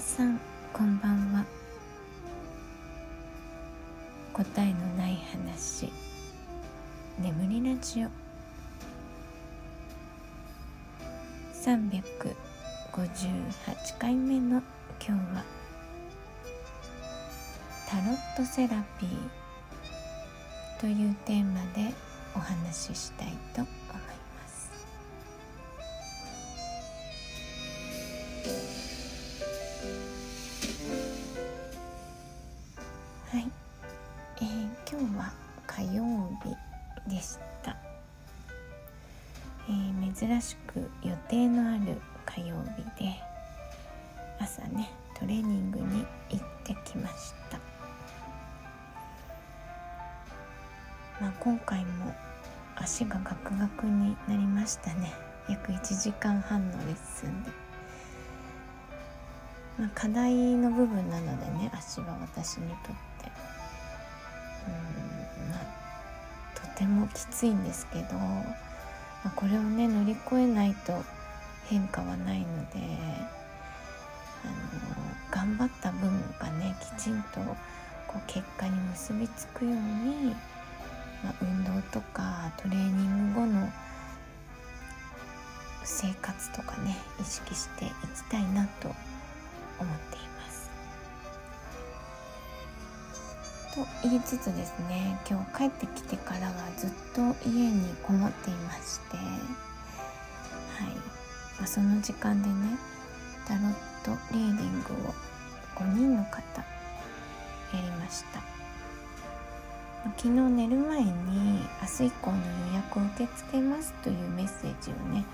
皆さんこんばんは。答えのない話。眠りラジオ。358回目の今日はタロットセラピーというテーマでお話ししたいと思います珍しく予定のある火曜日で朝ねトレーニングに行ってきました。まあ、今回も足がガクガクになりましたね。約1時間半のレッスンで、まあ、課題の部分なのでね足は私にとって。うんまあとてもきついんですけど、まあ、これをね乗り越えないと変化はないのであの頑張った分がねきちんとこう結果に結びつくようにまあ、運動とかトレーニング後の生活とかね意識していきたいなと思っています。と言いつつですね今日帰ってきてからはずっと家にこもっていましてはい、まあ、その時間でねタロットリーディングを5人の方やりました。昨日寝る前に明日以降の予約を受け付けますというメッセージをね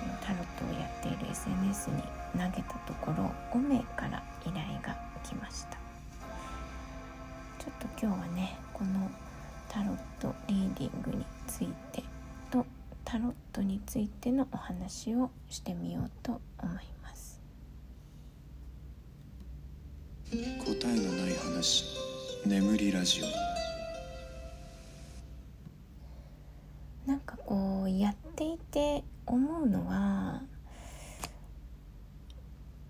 そのタロットをやっている SNS に投げたところ5名から依頼が来ましたちょっと今日はねこのタロットリーディングについてとタロットについてのお話をしてみようと思います。答えのない話。眠りラジオ。なんかこうやっていて思うのは、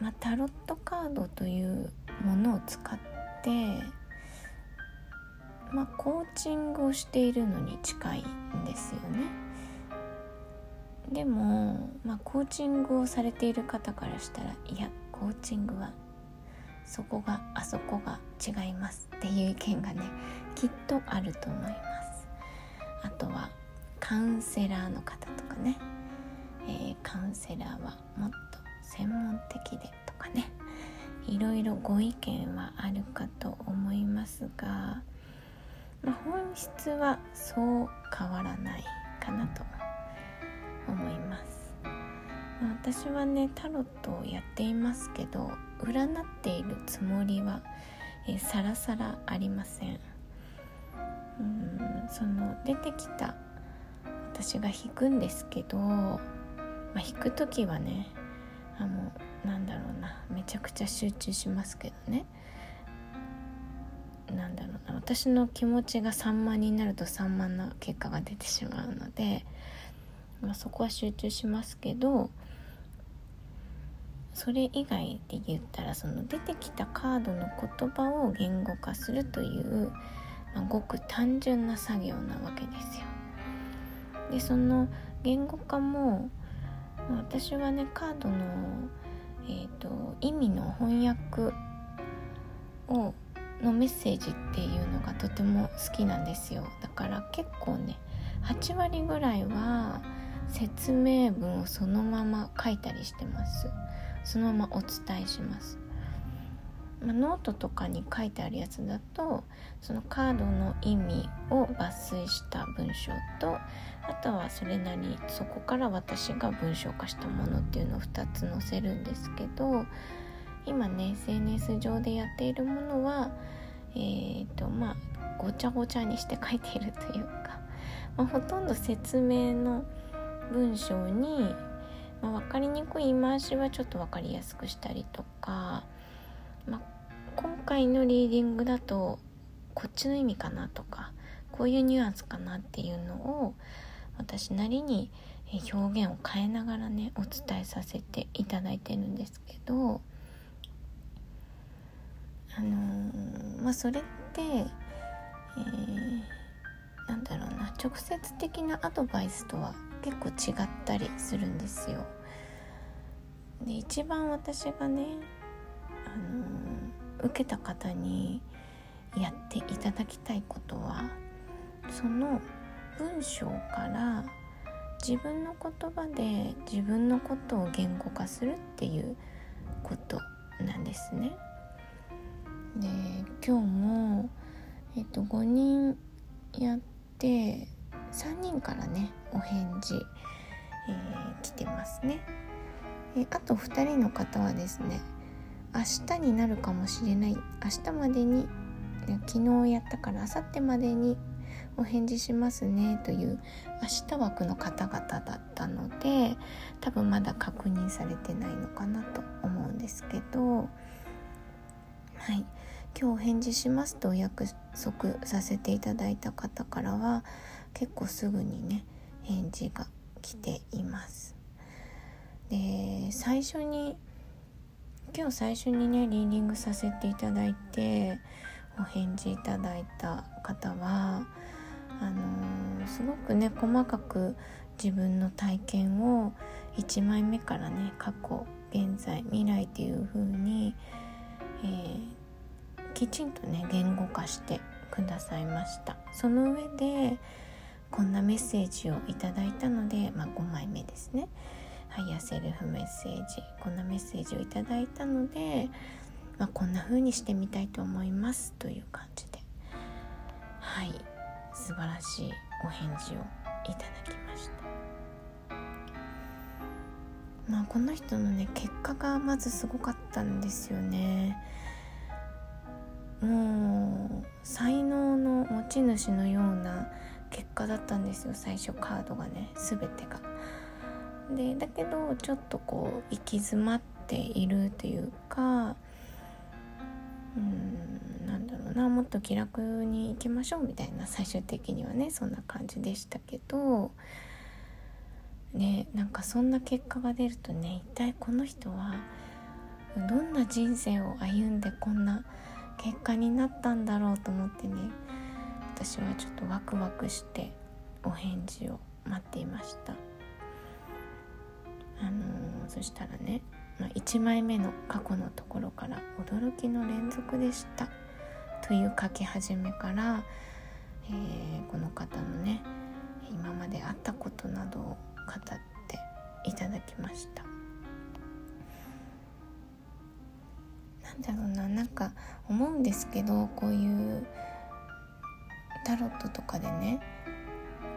まあ、タロットカードというものを使って、まあ、コーチングをしているのに近いんですよね。でも、まあ、コーチングをされている方からしたらいやコーチングはそこがあそこが違いますっていう意見がねきっとあると思います。あとはカウンセラーの方とかね、えー、カウンセラーはもっと専門的でとかねいろいろご意見はあるかと思いますが、まあ、本質はそう変わらないかなと思います、まあ、私はねタロットをやっていますけど占っているつもりは、え、さらさらありません。うんその出てきた私が弾くんですけど、まあ、弾く時はねあもうなんだろうなめちゃくちゃ集中しますけどね。なんだろうな私の気持ちが散漫になると散漫な結果が出てしまうので、まあ、そこは集中しますけどそれ以外で言ったらその出てきたカードの言葉を言語化するという、まあ、ごく単純な作業なわけですよ。でその言語化も私はねカードの、えーと、意味の翻訳をのメッセージっていうのがとても好きなんですよ。だから結構ね8割ぐらいは説明文をそのまま書いたりしてます。そのままお伝えします。まあ、ノートとかに書いてあるやつだとそのカードの意味を抜粋した文章とあとはそれなりそこから私が文章化したものっていうのを2つ載せるんですけど今ね SNS 上でやっているものはえーとまあごちゃごちゃにして書いているというか、まあ、ほとんど説明の文章に、まあ、分かりにくい言い回しはちょっと分かりやすくしたりとか、まあ、今回のリーディングだとこっちの意味かなとかこういうニュアンスかなっていうのを私なりに表現を変えながらねお伝えさせていただいてるんですけどあのー、まあそれって、えー、なんだろうな直接的なアドバイスとは結構違ったりするんですよ。で一番私がね、あのー、受けた方にやっていただきたいことはその文章から自分の言葉で自分のことを言語化するっていうことなんですね。今日も、えっと、5人やって3人からねお返事、えー、来てますね。えあと2人の方はですね明日になるかもしれない明日までに昨日やったから明後日までにお返事しますねという明日枠の方々だったので多分まだ確認されてないのかなと思うんですけどはい今日お返事しますとお約束させていただいた方からは結構すぐにね返事が来ています。で最初に今日最初にねリーディングさせていただいてお返事いただいた方はあのー、すごくね細かく自分の体験を1枚目からね過去現在未来っていう風に、えー、きちんとね言語化してくださいました。その上でこんなメッセージをいただいたので、まあ、5枚目ですね。ハイヤーセルフメッセージ。こんなメッセージをいただいたので、まあ、こんな風にしてみたいと思いますという感じで。はい。素晴らしいお返事をいただきました。まあこの人のね結果がまずすごかったんですよね。もう才能の持ち主のような結果だったんですよ最初カードがね全てが。でだけどちょっとこう行き詰まっているというかうんなんだろうなもっと気楽に行きましょうみたいな最終的にはねそんな感じでしたけどねなんかそんな結果が出るとね一体この人はどんな人生を歩んでこんな結果になったんだろうと思ってね私はちょっとワクワクしてお返事を待っていました。あのー、そしたらねまあ、1枚目の過去のところから驚きの連続でした。という書き始めから、えー、この方のね今まであったことなどを語っていただきました。だろうななんか思うんですけどこういうタロットとかでね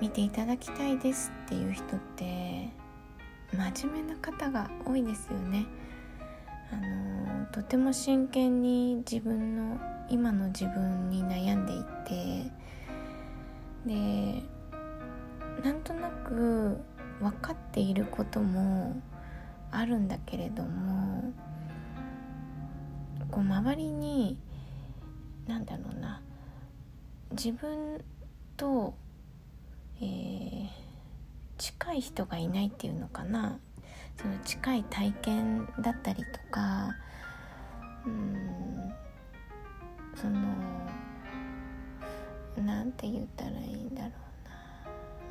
見ていただきたいですっていう人って真面目な方が多いですよね。あのとても真剣に自分の今の自分に悩んでいてでなんとなく分かっていることもあるんだけれどもこう周りに何だろうな自分と、えー近い人がいないっていうのかな。その近い体験だったりとかうんその何て言ったらいいんだろ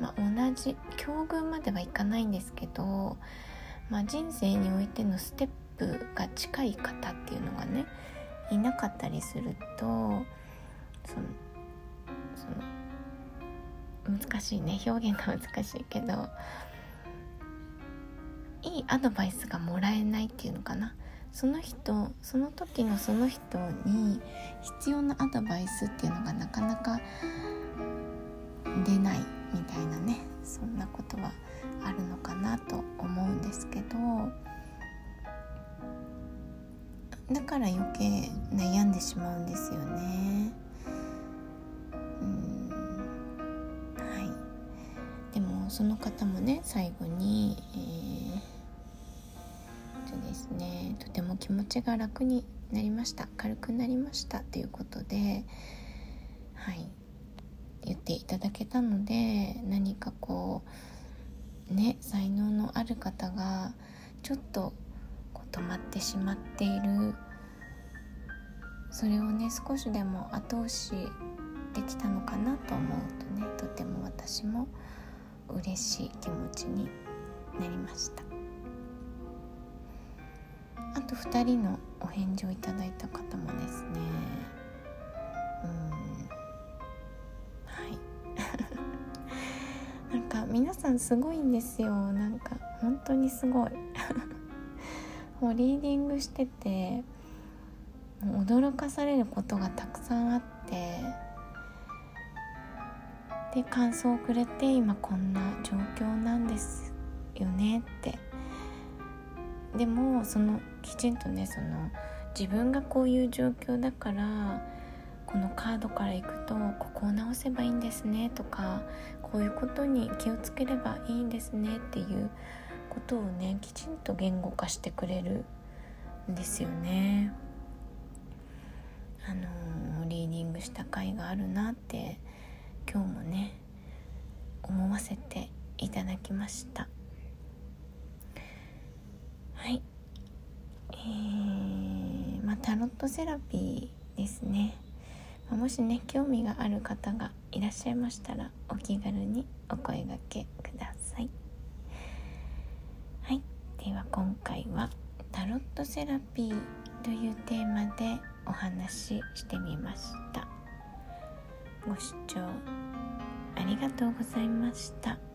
うな、まあ、同じ境遇まではいかないんですけど、まあ、人生においてのステップが近い方っていうのがねいなかったりするとそのその難しいね表現が難しいけどいいアドバイスがもらえないっていうのかな。その人その時のその人に必要なアドバイスっていうのがなかなか出ないみたいなねそんなことはあるのかなと思うんですけど。だから余計悩んでしまうんですよね。はい。でも。その方もね最後に、えー、とですねとても気持ちが楽になりました。軽くなりました。ということではい。言っていただけたので何かこうね才能のある方がちょっと止まってしまっている。それをね少しでも後押しできたのかなと思うとねとても私も嬉しい気持ちになりました。あと2人のお返事をいただいた方もですね。うん。はい。なんか皆さんすごいんですよ。なんか本当にすごい。もうリーディングしてて驚かされることがたくさんあってで感想をくれて今こんな状況なんですよねって。でもそのきちんとねその自分がこういう状況だからこのカードからいくとここを直せばいいんですねとかこういうことに気をつければいいんですねっていうことをねきちんと言語化してくれるんですよね。あのリーディングした甲斐があるなって今日もね思わせていただきました。はい。えー、まあタロットセラピーですね、まあ、もしね興味がある方がいらっしゃいましたらお気軽にお声がけくださいはいでは今回はタロットセラピーというテーマでお話ししてみましたご視聴ありがとうございました。